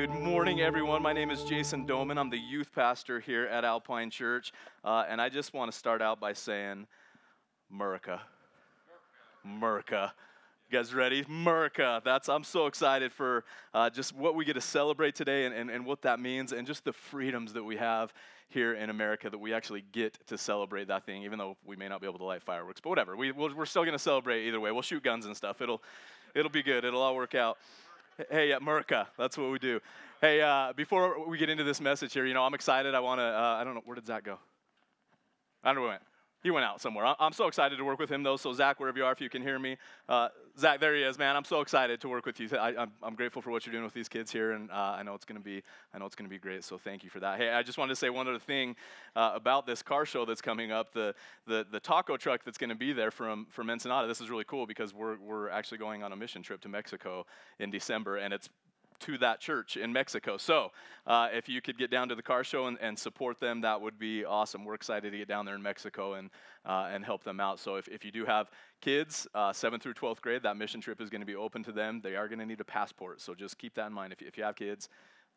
Good morning, everyone. My name is Jason Doman. I'm the youth pastor here at Alpine Church. Uh, and I just want to start out by saying, Murica. Murica. You guys ready? Murica. That's I'm so excited for uh, just what we get to celebrate today and, and, and what that means and just the freedoms that we have here in America that we actually get to celebrate that thing, even though we may not be able to light fireworks. But whatever. We, we are still going to celebrate either way. We'll shoot guns and stuff. It'll, it'll be good. It'll all work out. Hey, yeah, Murica. That's what we do. Hey, uh, before we get into this message here, you know, I'm excited. I want to, uh, I don't know, where did Zach go? I don't know where he went. He went out somewhere. I'm so excited to work with him, though. So, Zach, wherever you are, if you can hear me, uh, Zach, there he is, man. I'm so excited to work with you. I, am grateful for what you're doing with these kids here, and uh, I know it's gonna be, I know it's gonna be great. So, thank you for that. Hey, I just wanted to say one other thing uh, about this car show that's coming up. The the, the taco truck that's gonna be there from from Ensenada. This is really cool because we're we're actually going on a mission trip to Mexico in December, and it's to that church in Mexico. So, uh, if you could get down to the car show and, and, support them, that would be awesome. We're excited to get down there in Mexico and, uh, and help them out. So, if, if you do have kids, uh, 7th through 12th grade, that mission trip is going to be open to them. They are going to need a passport. So, just keep that in mind. If, if you have kids,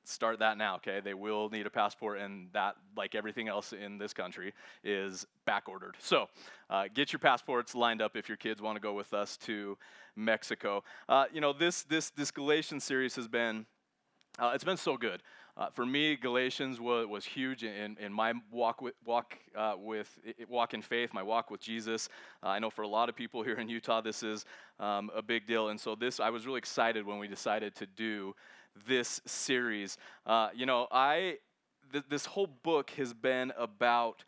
start that now, okay? They will need a passport, and that, like everything else in this country, is back ordered. So uh, get your passports lined up if your kids want to go with us to Mexico. Uh, you know, this, this, this Galatians series has been, uh, it's been so good. Uh, for me, Galatians was, was huge in, in my walk with walk uh, with walk in faith, my walk with Jesus. Uh, I know for a lot of people here in Utah, this is um, a big deal, and so this I was really excited when we decided to do this series. Uh, you know, I th- this whole book has been about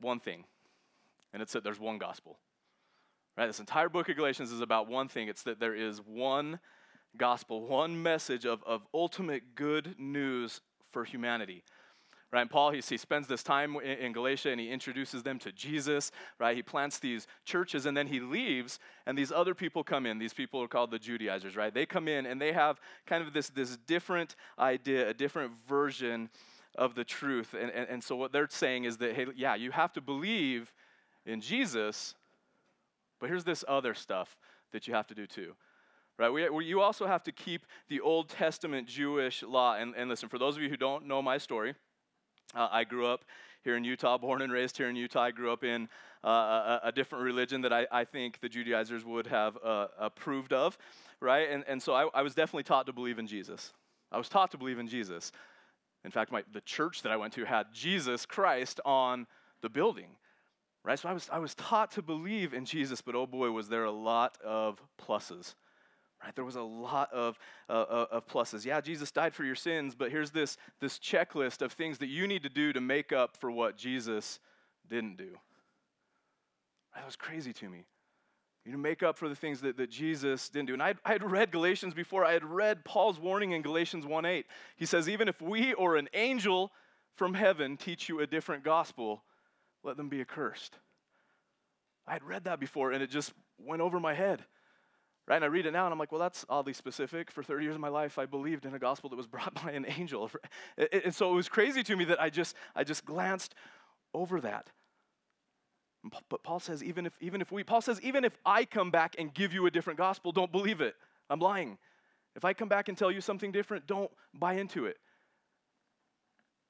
one thing, and it's that there's one gospel. Right? This entire book of Galatians is about one thing. It's that there is one gospel, one message of, of ultimate good news for humanity right? And Paul, he, he spends this time in, in, Galatia and he introduces them to Jesus, right? He plants these churches and then he leaves, and these other people come in. These people are called the Judaizers, right? They come in and they have kind of this, this different idea, a different version of the truth. And, and, and so what they're saying is that, hey, yeah, you have to believe in Jesus, but here's this other stuff that you have to do too right? We, we, you also have to keep the Old Testament Jewish law. And, and listen, for those of you who don't know my story, uh, I grew up here in Utah, born and raised here in Utah. I grew up in uh, a, a, different religion that I, I, think the Judaizers would have uh, approved of, right? And, and so I, I, was definitely taught to believe in Jesus. I was taught to believe in Jesus. In fact, my, the church that I went to had Jesus Christ on the building, right? So I was, I was taught to believe in Jesus, but oh boy, was there a lot of pluses Right? There was a lot of, uh, uh, of pluses. Yeah, Jesus died for your sins, but here's this, this checklist of things that you need to do to make up for what Jesus didn't do. That was crazy to me. You to make up for the things that, that Jesus didn't do. And I had read Galatians before. I had read Paul's warning in Galatians 1.8. He says, even if we or an angel from heaven teach you a different gospel, let them be accursed. I had read that before, and it just went over my head. Right? And I read it now and I'm like, well, that's oddly specific. For 30 years of my life, I believed in a gospel that was brought by an angel. And so it was crazy to me that I just, I just glanced over that. But Paul says, even if, even if we, Paul says, even if I come back and give you a different gospel, don't believe it. I'm lying. If I come back and tell you something different, don't buy into it.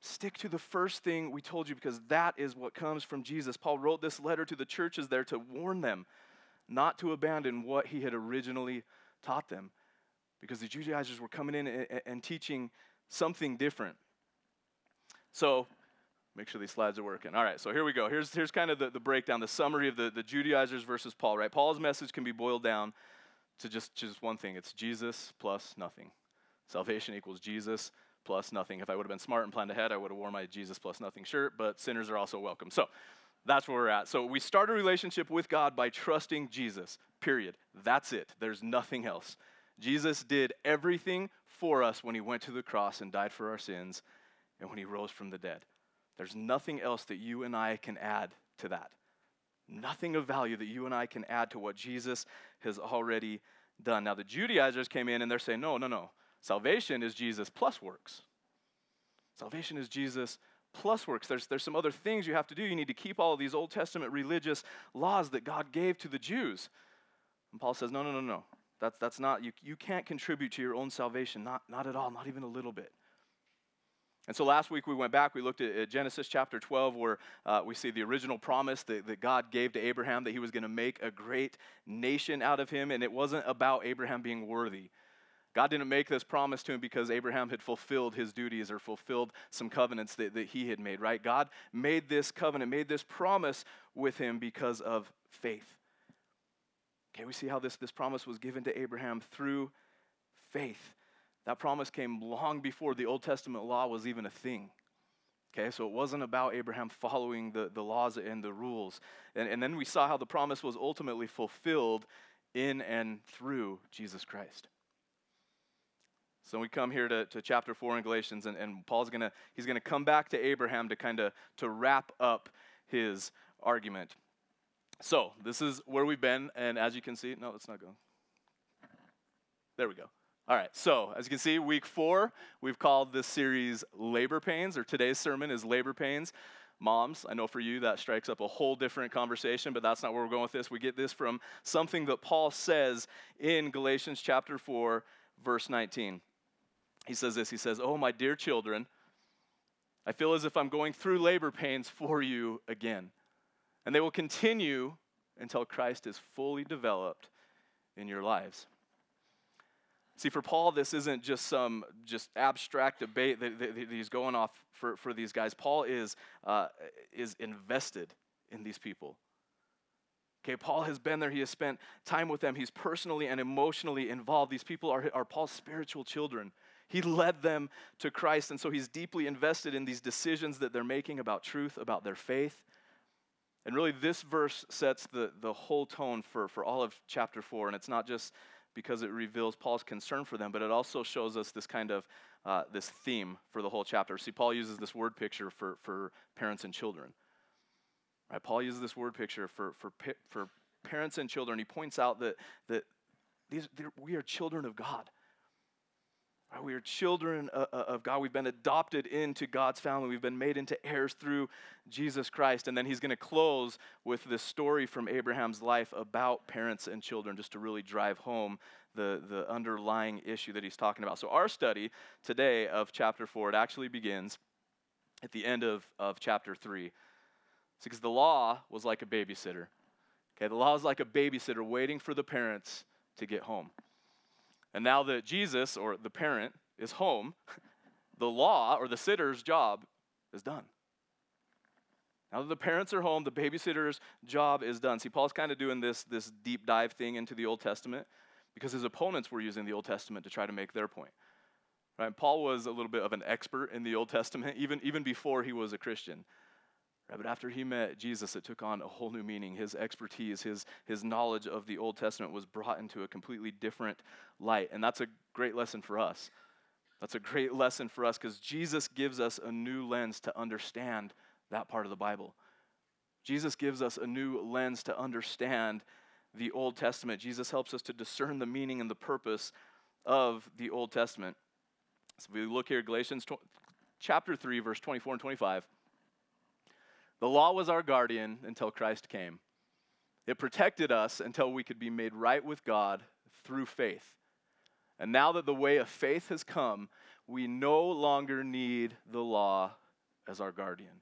Stick to the first thing we told you because that is what comes from Jesus. Paul wrote this letter to the churches there to warn them not to abandon what he had originally taught them because the Judaizers were coming in and, and teaching something different. So, make sure these slides are working. All right, so here we go. Here's, here's kind of the, the breakdown, the summary of the, the Judaizers versus Paul, right? Paul's message can be boiled down to just, just one thing it's Jesus plus nothing. Salvation equals Jesus plus nothing. If I would have been smart and planned ahead, I would have worn my Jesus plus nothing shirt, but sinners are also welcome. So, that's where we're at. So we start a relationship with God by trusting Jesus, period. That's it. There's nothing else. Jesus did everything for us when he went to the cross and died for our sins and when he rose from the dead. There's nothing else that you and I can add to that. Nothing of value that you and I can add to what Jesus has already done. Now, the Judaizers came in and they're saying, no, no, no. Salvation is Jesus plus works. Salvation is Jesus plus works. There's, there's some other things you have to do. You need to keep all of these Old Testament religious laws that God gave to the Jews. And Paul says, no, no, no, no. That's, that's not, you, you can't contribute to your own salvation, not, not at all, not even a little bit. And so last week we went back, we looked at, Genesis chapter 12, where uh, we see the original promise that, that God gave to Abraham that he was going to make a great nation out of him. And it wasn't about Abraham being worthy. God didn't make this promise to him because Abraham had fulfilled his duties or fulfilled some covenants that, that he had made, right? God made this covenant, made this promise with him because of faith. Okay, we see how this, this promise was given to Abraham through faith. That promise came long before the Old Testament law was even a thing. Okay, so it wasn't about Abraham following the, the laws and the rules. And, and then we saw how the promise was ultimately fulfilled in and through Jesus Christ. So we come here to, to chapter 4 in Galatians, and, and Paul's gonna, he's gonna come back to Abraham to kind of to wrap up his argument. So this is where we've been, and as you can see, no, let's not go. There we go. All right, so as you can see, week four, we've called this series Labor Pains, or today's sermon is Labor Pains. Moms, I know for you that strikes up a whole different conversation, but that's not where we're going with this. We get this from something that Paul says in Galatians chapter 4, verse 19. He says this He says, Oh, my dear children, I feel as if I'm going through labor pains for you again. And they will continue until Christ is fully developed in your lives. See, for Paul, this isn't just some just abstract debate that, that, that he's going off for, for these guys. Paul is, uh, is invested in these people. Okay, Paul has been there. He has spent time with them. He's personally and emotionally involved. These people are, are Paul's spiritual children. He led them to Christ, and so he's deeply invested in these decisions that they're making about truth, about their faith. And really, this verse sets the, the whole tone for, for all of chapter 4. And it's not just because it reveals Paul's concern for them, but it also shows us this kind of uh, this theme for the whole chapter. See, Paul uses this word picture for, for parents and children. Right? Paul uses this word picture for, for, for parents and children. He points out that, that these, we are children of God. We are children of God. We've been adopted into God's family. We've been made into heirs through Jesus Christ. And then he's going to close with this story from Abraham's life about parents and children, just to really drive home the, the underlying issue that he's talking about. So, our study today of chapter 4, it actually begins at the end of, of chapter 3. Because the law was like a babysitter. Okay, the law is like a babysitter waiting for the parents to get home. And now that Jesus, or the parent, is home, the law or the sitter's job is done. Now that the parents are home, the babysitter's job is done. See, Paul's kind of doing this, this deep dive thing into the Old Testament because his opponents were using the Old Testament to try to make their point. Right? Paul was a little bit of an expert in the Old Testament, even, even before he was a Christian. Right, but after he met Jesus, it took on a whole new meaning. His expertise, his, his knowledge of the Old Testament was brought into a completely different light. And that's a great lesson for us. That's a great lesson for us because Jesus gives us a new lens to understand that part of the Bible. Jesus gives us a new lens to understand the Old Testament. Jesus helps us to discern the meaning and the purpose of the Old Testament. So if we look here, Galatians chapter 3, verse 24 and 25. The law was our guardian until Christ came. It protected us until we could be made right with God through faith. And now that the way of faith has come, we no longer need the law as our guardian.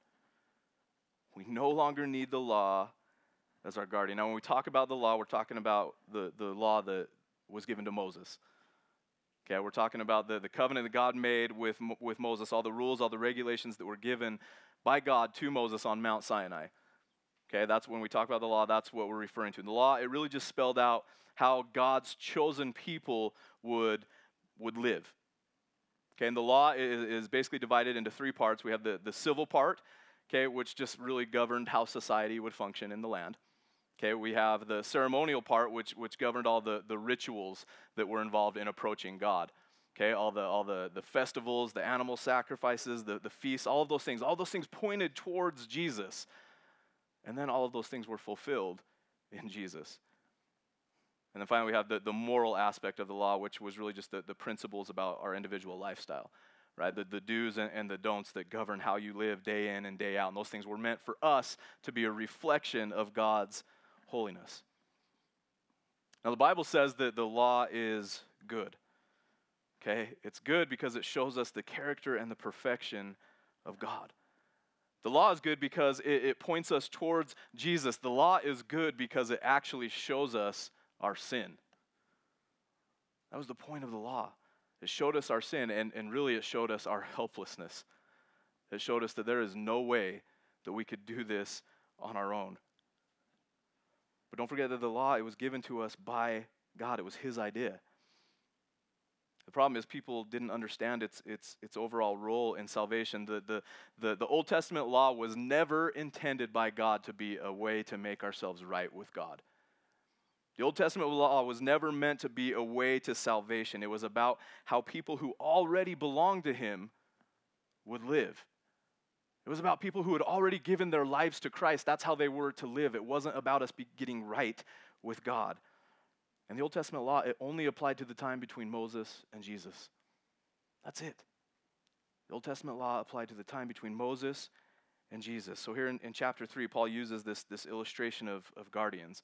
We no longer need the law as our guardian. Now, when we talk about the law, we're talking about the, the law that was given to Moses. Okay, we're talking about the, the covenant that God made with, with Moses, all the rules, all the regulations that were given by God to Moses on Mount Sinai. Okay, that's when we talk about the law, that's what we're referring to. The law, it really just spelled out how God's chosen people would, would live. Okay, and the law is, is basically divided into three parts. We have the, the civil part, okay, which just really governed how society would function in the land. Okay, we have the ceremonial part, which, which governed all the, the rituals that were involved in approaching God. Okay, all the all the, the festivals, the animal sacrifices, the, the feasts, all of those things, all those things pointed towards Jesus. And then all of those things were fulfilled in Jesus. And then finally, we have the, the moral aspect of the law, which was really just the, the principles about our individual lifestyle, right? The, the do's and, and the don'ts that govern how you live day in and day out. And those things were meant for us to be a reflection of God's holiness. Now, the Bible says that the law is good. Okay? It's good because it shows us the character and the perfection of God. The law is good because it, it, points us towards Jesus. The law is good because it actually shows us our sin. That was the point of the law. It showed us our sin, and, and really it showed us our helplessness. It showed us that there is no way that we could do this on our own. But don't forget that the law, it was given to us by God, it was His idea. The problem is people didn't understand its, its, its overall role in salvation. The, the, the, the Old Testament law was never intended by God to be a way to make ourselves right with God. The Old Testament law was never meant to be a way to salvation. It was about how people who already belonged to Him would live. It was about people who had already given their lives to Christ. That's how they were to live. It wasn't about us getting right with God. And the Old Testament law, it only applied to the time between Moses and Jesus. That's it. The Old Testament law applied to the time between Moses and Jesus. So here in, in chapter 3, Paul uses this, this illustration of, of guardians.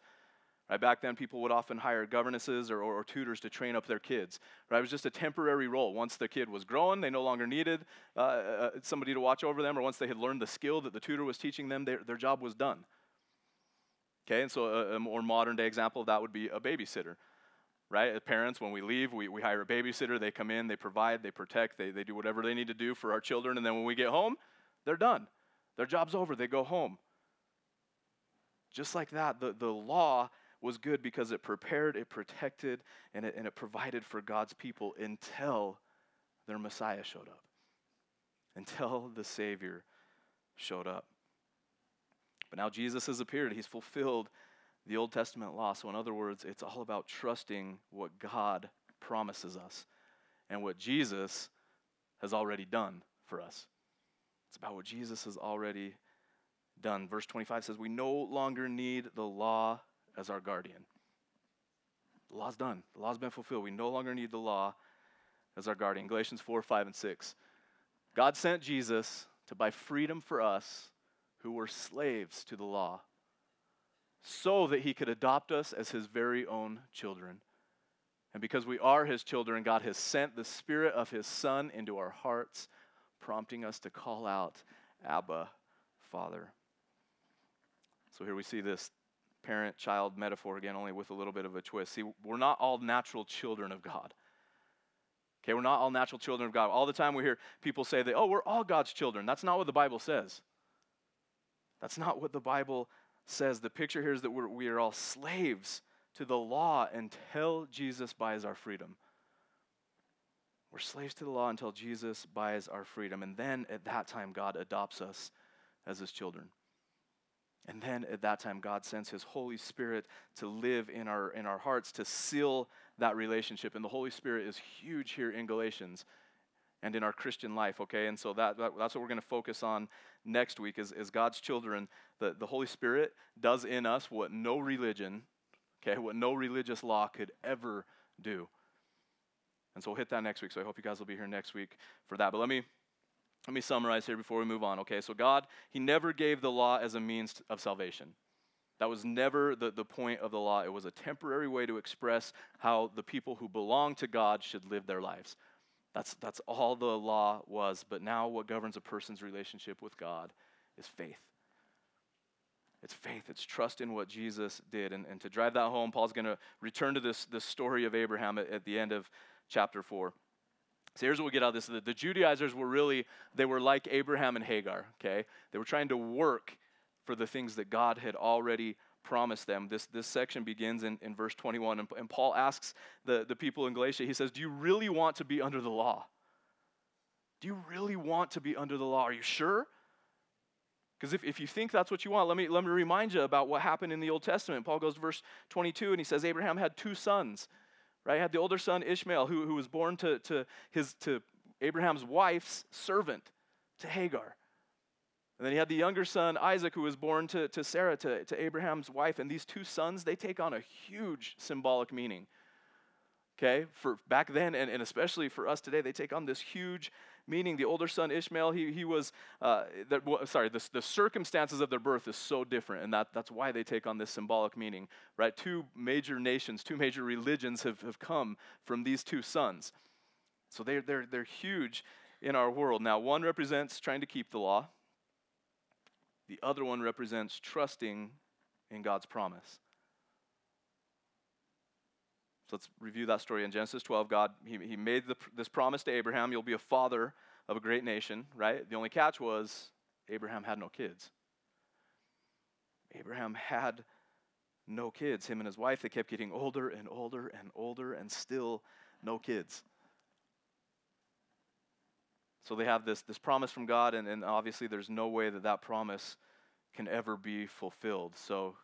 Right, back then, people would often hire governesses or, or, or, tutors to train up their kids. Right, it was just a temporary role. Once the kid was growing, they no longer needed uh, uh, somebody to watch over them, or once they had learned the skill that the tutor was teaching them, their, their job was done. Okay, and so a, a more modern day example of that would be a babysitter. Right? As parents, when we leave, we, we hire a babysitter, they come in, they provide, they protect, they, they do whatever they need to do for our children, and then when we get home, they're done. Their job's over, they go home. Just like that, the, the law was good because it prepared, it protected, and it, and it provided for God's people until their Messiah showed up, until the Savior showed up. But now Jesus has appeared. He's fulfilled the Old Testament law. So, in other words, it's all about trusting what God promises us and what Jesus has already done for us. It's about what Jesus has already done. Verse 25 says, We no longer need the law as our guardian. The law's done, the law's been fulfilled. We no longer need the law as our guardian. Galatians 4, 5, and 6. God sent Jesus to buy freedom for us who were slaves to the law, so that he could adopt us as his very own children. And because we are his children, God has sent the Spirit of his Son into our hearts, prompting us to call out, Abba, Father. So here we see this parent child metaphor again, only with a little bit of a twist. See, we're not all natural children of God. Okay, we're not all natural children of God. All the time we hear people say that, oh, we're all God's children. That's not what the Bible says. That's not what the Bible says. The picture here is that we're, we are all slaves to the law until Jesus buys our freedom. We're slaves to the law until Jesus buys our freedom. And then at that time, God adopts us as his children. And then at that time, God sends his Holy Spirit to live in our, in our hearts to seal that relationship. And the Holy Spirit is huge here in Galatians and in our Christian life, okay? And so that, that that's what we're going to focus on next week is, is God's children. The, the Holy Spirit does in us what no religion, okay, what no religious law could ever do. And so we'll hit that next week. So I hope you guys will be here next week for that. But let me let me summarize here before we move on. Okay, so God, He never gave the law as a means of salvation. That was never the, the point of the law. It was a temporary way to express how the people who belong to God should live their lives. That's, that's all the law was. But now, what governs a person's relationship with God is faith. It's faith, it's trust in what Jesus did. And, and to drive that home, Paul's going to return to this, this story of Abraham at, at the end of chapter 4. So here's what we get out of this. The, the, Judaizers were really, they were like Abraham and Hagar, okay? They were trying to work for the things that God had already promised them. This, this section begins in, in verse 21, and, and Paul asks the, the people in Galatia, he says, Do you really want to be under the law? Do you really want to be under the law? Are you sure? Because if, if you think that's what you want, let me, let me remind you about what happened in the Old Testament. Paul goes to verse 22 and he says, Abraham had two sons, right? He had the older son Ishmael, who, who was born to, to, his, to Abraham's wife's servant, to Hagar. And then he had the younger son, Isaac, who was born to, to Sarah, to, to Abraham's wife. And these two sons, they take on a huge symbolic meaning. Okay, for back then and, and especially for us today, they take on this huge meaning. The older son Ishmael, he, he was, uh, sorry, the, the circumstances of their birth is so different, and that, that's why they take on this symbolic meaning, right? Two major nations, two major religions have, have come from these two sons. So they're, they're, they're huge in our world. Now, one represents trying to keep the law, the other one represents trusting in God's promise. So let's review that story. In Genesis 12, God, He, he made the, this promise to Abraham you'll be a father of a great nation, right? The only catch was Abraham had no kids. Abraham had no kids. Him and his wife, they kept getting older and older and older and still no kids. So they have this, this promise from God, and, and obviously there's no way that that promise can ever be fulfilled. So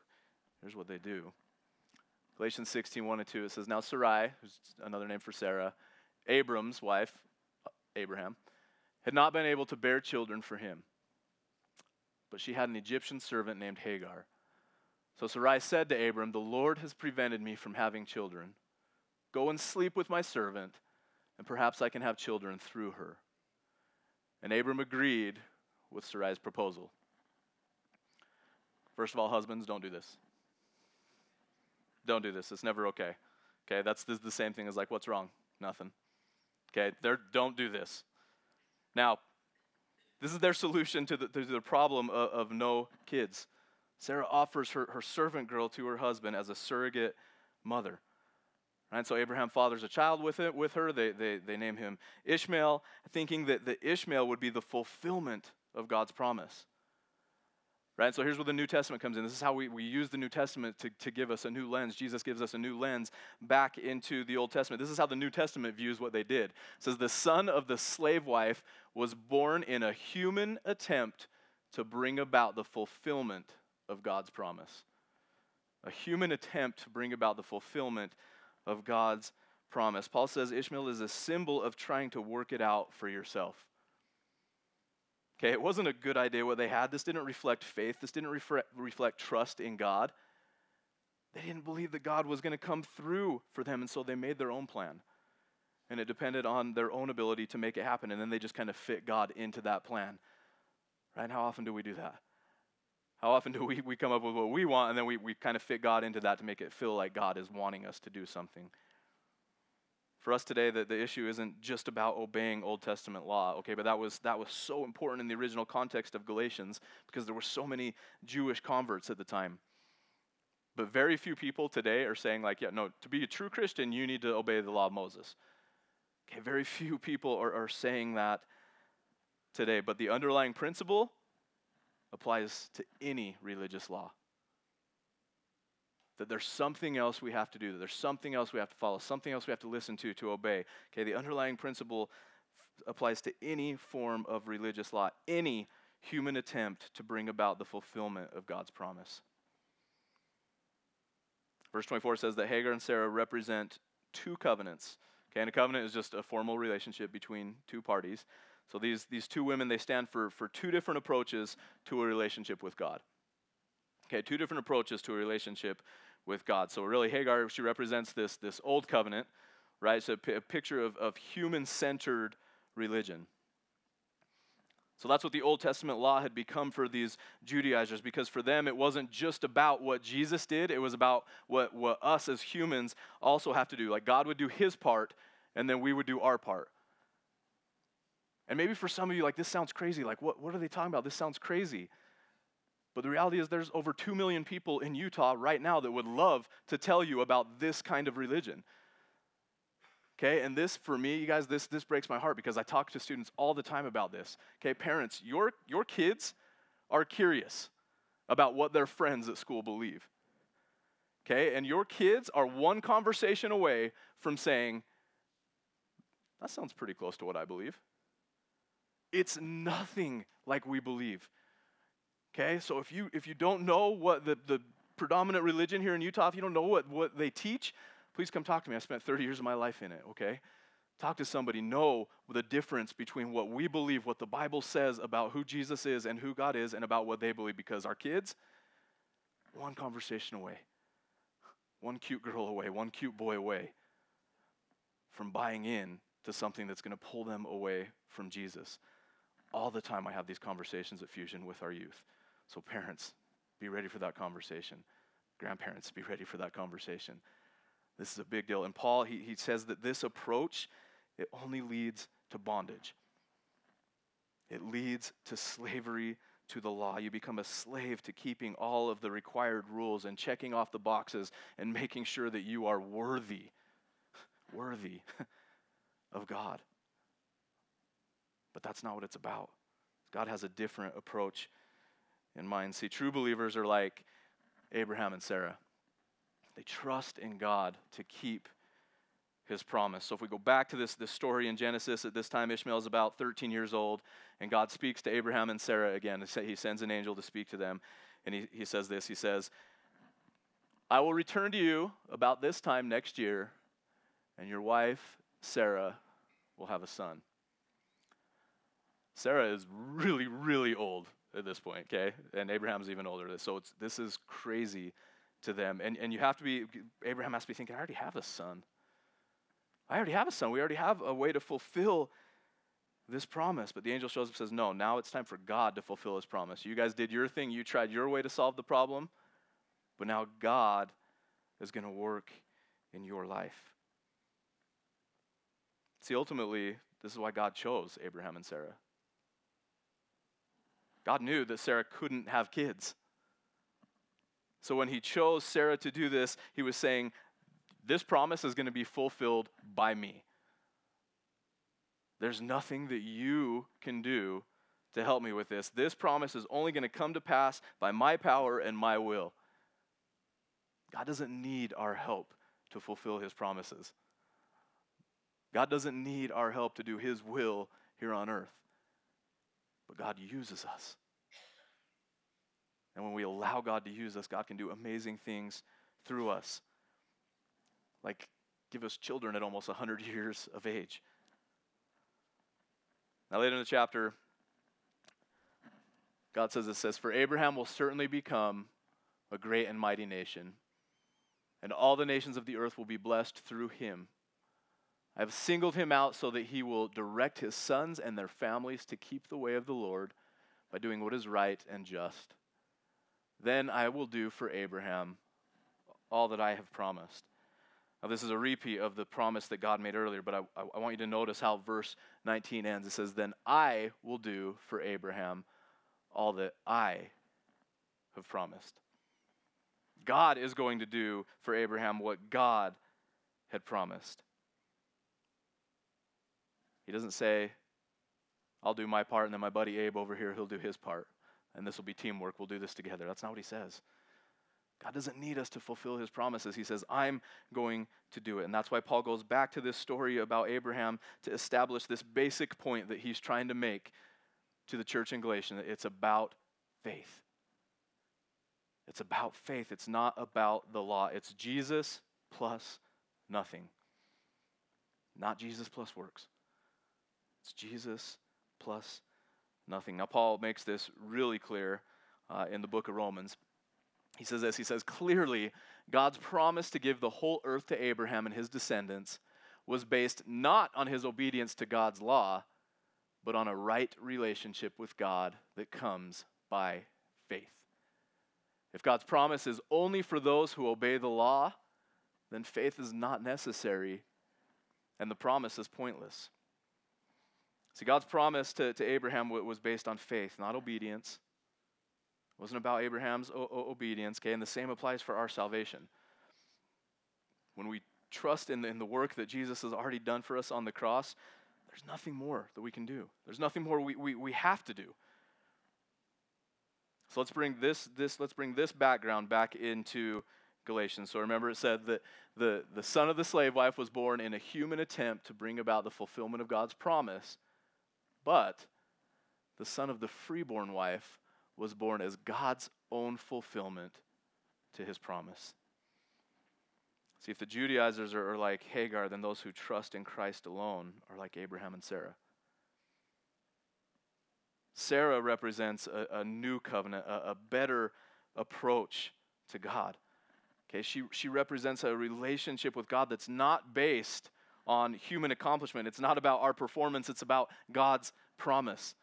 here's what they do. Galatians 16, 1 and 2, it says, Now Sarai, who's another name for Sarah, Abram's wife, uh, Abraham, had not been able to bear children for him. But she had an Egyptian servant named Hagar. So Sarai said to Abram, The Lord has prevented me from having children. Go and sleep with my servant, and perhaps I can have children through her. And Abram agreed with Sarai's proposal. First of all, husbands, don't do this. Don't do this. It's never okay. Okay, that's the, the same thing as like, what's wrong? Nothing. Okay, They're, don't do this. Now, this is their solution to the, to the problem of, of no kids. Sarah offers her, her servant girl to her husband as a surrogate mother. Right? So Abraham fathers a child with, it, with her. They, they, they name him Ishmael, thinking that the Ishmael would be the fulfillment of God's promise. Right? So here's where the New Testament comes in. This is how we, we use the New Testament to, to give us a new lens. Jesus gives us a new lens back into the Old Testament. This is how the New Testament views what they did. It says, The son of the slave wife was born in a human attempt to bring about the fulfillment of God's promise. A human attempt to bring about the fulfillment of God's promise. Paul says Ishmael is a symbol of trying to work it out for yourself. Okay, it wasn't a good idea what they had. This didn't reflect faith, this didn't refre- reflect trust in God. They didn't believe that God was going to come through for them, and so they made their own plan. And it depended on their own ability to make it happen, and then they just kind of fit God into that plan. Right? How often do we do that? How often do we, we come up with what we want and then we, we kind of fit God into that to make it feel like God is wanting us to do something? For us today, the, the issue isn't just about obeying Old Testament law, okay, but that was, that was so important in the original context of Galatians because there were so many Jewish converts at the time. But very few people today are saying, like, yeah, no, to be a true Christian, you need to obey the law of Moses. Okay, very few people are, are saying that today. But the underlying principle applies to any religious law. That there's something else we have to do, that there's something else we have to follow, something else we have to listen to to obey. Okay, the underlying principle f- applies to any form of religious law, any human attempt to bring about the fulfillment of God's promise. Verse 24 says that Hagar and Sarah represent two covenants. Okay, and a covenant is just a formal relationship between two parties. So these, these two women, they stand for, for two different approaches to a relationship with God. Okay, two different approaches to a relationship with God. So really, Hagar, she represents this, this old covenant, right? So a, p- a picture of, of human-centered religion. So that's what the Old Testament law had become for these Judaizers, because for them it wasn't just about what Jesus did, it was about what, what us as humans also have to do. Like God would do his part, and then we would do our part. And maybe for some of you, like, this sounds crazy. Like, what, what are they talking about? This sounds crazy. But the reality is, there's over 2 million people in Utah right now that would love to tell you about this kind of religion. Okay, and this for me, you guys, this, this breaks my heart because I talk to students all the time about this. Okay, parents, your, your kids are curious about what their friends at school believe. Okay, and your kids are one conversation away from saying, That sounds pretty close to what I believe. It's nothing like we believe. Okay, so if you if you don't know what the, the predominant religion here in Utah, if you don't know what, what they teach, please come talk to me. I spent 30 years of my life in it, okay? Talk to somebody, know the difference between what we believe, what the Bible says about who Jesus is and who God is, and about what they believe, because our kids, one conversation away, one cute girl away, one cute boy away from buying in to something that's going to pull them away from Jesus. All the time, I have these conversations at Fusion with our youth. So, parents, be ready for that conversation. Grandparents, be ready for that conversation. This is a big deal. And Paul, he, he says that this approach, it only leads to bondage. It leads to slavery to the law. You become a slave to keeping all of the required rules and checking off the boxes and making sure that you are worthy, worthy of God. But that's not what it's about. God has a different approach in mind. See, true believers are like Abraham and Sarah. They trust in God to keep his promise. So if we go back to this, this story in Genesis, at this time Ishmael is about 13 years old, and God speaks to Abraham and Sarah again. He sends an angel to speak to them, and he, he says this He says, I will return to you about this time next year, and your wife, Sarah, will have a son. Sarah is really, really old at this point, okay? And Abraham's even older. So this is crazy to them. And, and you have to be, Abraham has to be thinking, I already have a son. I already have a son. We already have a way to fulfill this promise. But the angel shows up and says, No, now it's time for God to fulfill his promise. You guys did your thing. You tried your way to solve the problem. But now God is going to work in your life. See, ultimately, this is why God chose Abraham and Sarah. God knew that Sarah couldn't have kids. So when he chose Sarah to do this, he was saying, This promise is going to be fulfilled by me. There's nothing that you can do to help me with this. This promise is only going to come to pass by my power and my will. God doesn't need our help to fulfill his promises. God doesn't need our help to do his will here on earth. But God uses us. And when we allow God to use us, God can do amazing things through us. Like give us children at almost 100 years of age. Now, later in the chapter, God says it says, For Abraham will certainly become a great and mighty nation, and all the nations of the earth will be blessed through him. I have singled him out so that he will direct his sons and their families to keep the way of the Lord by doing what is right and just. Then I will do for Abraham all that I have promised. Now, this is a repeat of the promise that God made earlier, but I, I, want you to notice how verse 19 ends. It says, Then I will do for Abraham all that I have promised. God is going to do for Abraham what God had promised. He doesn't say, I'll do my part, and then my buddy Abe over here, he'll do his part. And this will be teamwork. We'll do this together. That's not what he says. God doesn't need us to fulfill his promises. He says, I'm going to do it. And that's why Paul goes back to this story about Abraham to establish this basic point that he's trying to make to the church in Galatia that it's about faith. It's about faith. It's not about the law. It's Jesus plus nothing. Not Jesus plus works. It's Jesus plus nothing. Now, Paul makes this really clear uh, in the book of Romans. He says this He says, Clearly, God's promise to give the whole earth to Abraham and his descendants was based not on his obedience to God's law, but on a right relationship with God that comes by faith. If God's promise is only for those who obey the law, then faith is not necessary and the promise is pointless. See, God's promise to, to Abraham was based on faith, not obedience. It wasn't about Abraham's o- o- obedience, okay? And the same applies for our salvation. When we trust in the, in the work that Jesus has already done for us on the cross, there's nothing more that we can do. There's nothing more we, we, we have to do. So let's bring this, this, let's bring this background back into Galatians. So remember, it said that the, the son of the slave wife was born in a human attempt to bring about the fulfillment of God's promise. But the son of the freeborn wife was born as God's own fulfillment to his promise. See, if the Judaizers are, like Hagar, then those who trust in Christ alone are like Abraham and Sarah. Sarah represents a, a new covenant, a, a, better approach to God. Okay, she, she represents a relationship with God that's not based on human accomplishment. It's not about our performance, it's about God's promise.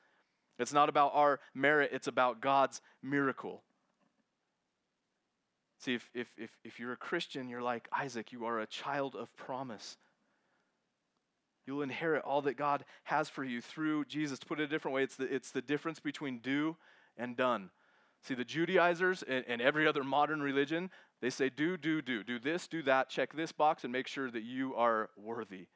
It's not about our merit, it's about God's miracle. See, if, if, if, if you're a Christian, you're like Isaac, you are a child of promise. You'll inherit all that God has for you through Jesus. To put it a different way, it's the, it's the difference between do and done. See, the Judaizers and, and every other modern religion, they say, do, do, do. Do this, do that, check this box, and make sure that you are worthy.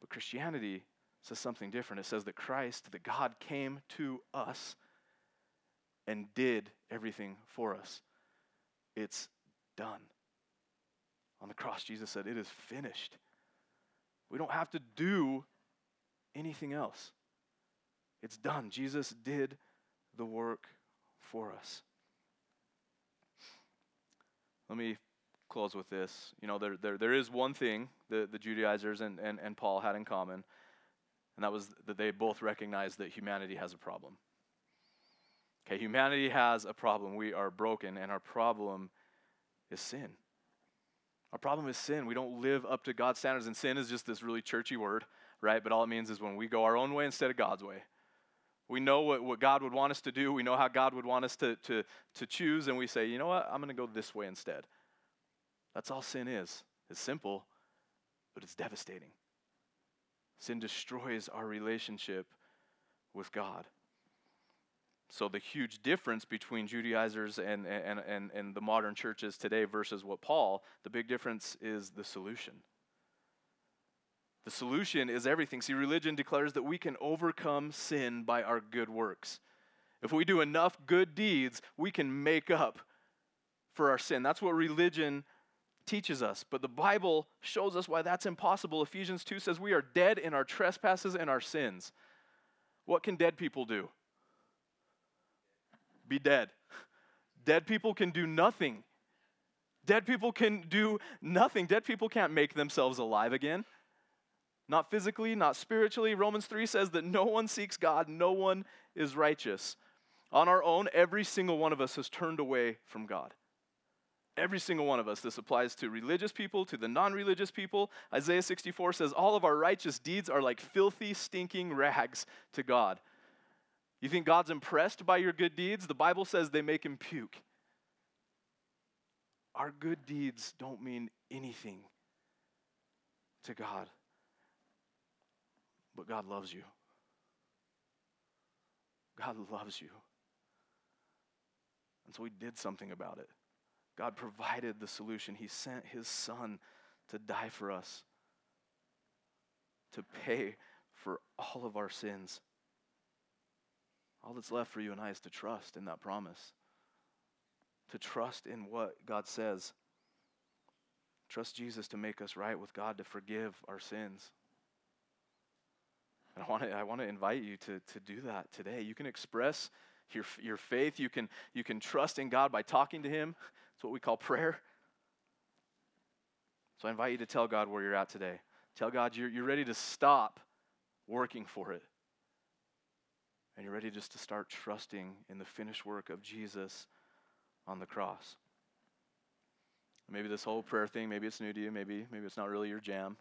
But Christianity says something different. It says that Christ, that God came to us and did everything for us. It's done. On the cross, Jesus said, It is finished. We don't have to do anything else. It's done. Jesus did the work for us. Let me close with this. You know, there, there, there is one thing the, the Judaizers and, and, and Paul had in common, and that was that they both recognized that humanity has a problem. Okay, humanity has a problem. We are broken, and our problem is sin. Our problem is sin. We don't live up to God's standards, and sin is just this really churchy word, right? But all it means is when we go our own way instead of God's way. We know what, what God would want us to do, we know how God would want us to, to, to choose, and we say, you know what, I'm going to go this way instead. That's all sin is. It's simple, but it's devastating. Sin destroys our relationship with God. So, the huge difference between Judaizers and, and, and, and the modern churches today versus what Paul, the big difference is the solution. The solution is everything. See, religion declares that we can overcome sin by our good works. If we do enough good deeds, we can make up for our sin. That's what religion teaches us. But the Bible shows us why that's impossible. Ephesians 2 says we are dead in our trespasses and our sins. What can dead people do? be dead. Dead people can do nothing. Dead people can do nothing. Dead people can't make themselves alive again. Not physically, not spiritually. Romans 3 says that no one seeks God, no one is righteous. On our own, every single one of us has turned away from God. Every single one of us. This applies to religious people, to the non religious people. Isaiah 64 says, All of our righteous deeds are like filthy, stinking rags to God. You think God's impressed by your good deeds? The Bible says they make him puke. Our good deeds don't mean anything to God. But God loves you. God loves you. And so he did something about it. God provided the solution. He sent his son to die for us, to pay for all of our sins. All that's left for you and I is to trust in that promise, to trust in what God says. Trust Jesus to make us right with God, to forgive our sins. And I want to, I want to invite you to, to do that today. You can express your, your faith. You can, you can trust in God by talking to Him. It's what we call prayer. So I invite you to tell God where you're at today. Tell God you're, you're ready to stop working for it and you're ready just to start trusting in the finished work of Jesus on the cross. Maybe this whole prayer thing, maybe it's new to you, maybe maybe it's not really your jam.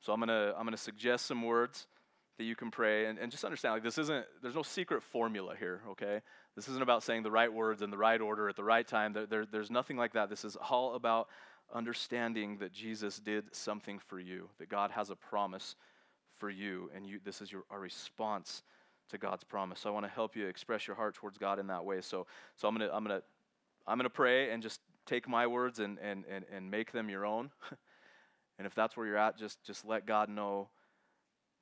So I'm gonna I'm gonna suggest some words that you can pray and, and just understand like this isn't there's no secret formula here, okay? This isn't about saying the right words in the right order at the right time. There, there, there's nothing like that. This is all about understanding that Jesus did something for you, that God has a promise for you, and you this is your our response to God's promise. So I want to help you express your heart towards God in that way. So, so I'm gonna I'm gonna I'm gonna pray and just take my words and and and, and make them your own. and if that's where you're at, just just let God know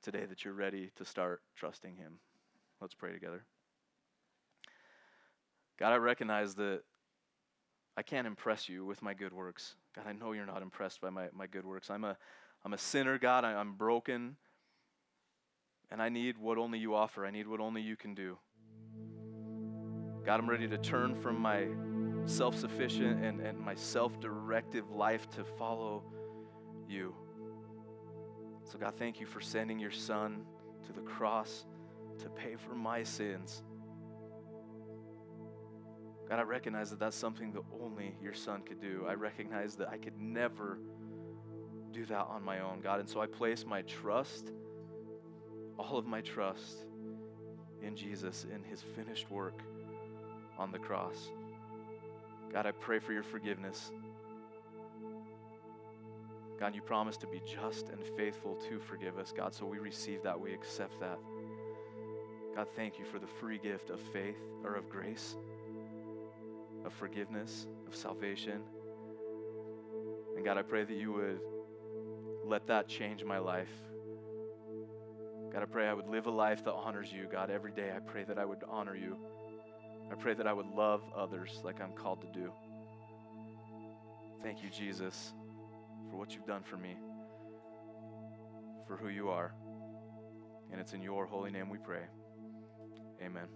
today that you're ready to start trusting Him. Let's pray together. God, I recognize that I can't impress you with my good works. God, I know you're not impressed by my, my good works. I'm a, I'm a sinner, God. I, I'm broken. And I need what only you offer. I need what only you can do. God, I'm ready to turn from my self sufficient and, and my self directive life to follow you. So, God, thank you for sending your son to the cross to pay for my sins. God, I recognize that that's something that only your son could do. I recognize that I could never do that on my own, God. And so I place my trust, all of my trust, in Jesus, in his finished work on the cross. God, I pray for your forgiveness. God, you promised to be just and faithful to forgive us, God, so we receive that, we accept that. God, thank you for the free gift of faith or of grace, of forgiveness, of salvation. And God, I pray that you would let that change my life. God, I pray I would live a life that honors you. God, every day I pray that I would honor you. I pray that I would love others like I'm called to do. Thank you, Jesus, for what you've done for me, for who you are. And it's in your holy name we pray. Amen.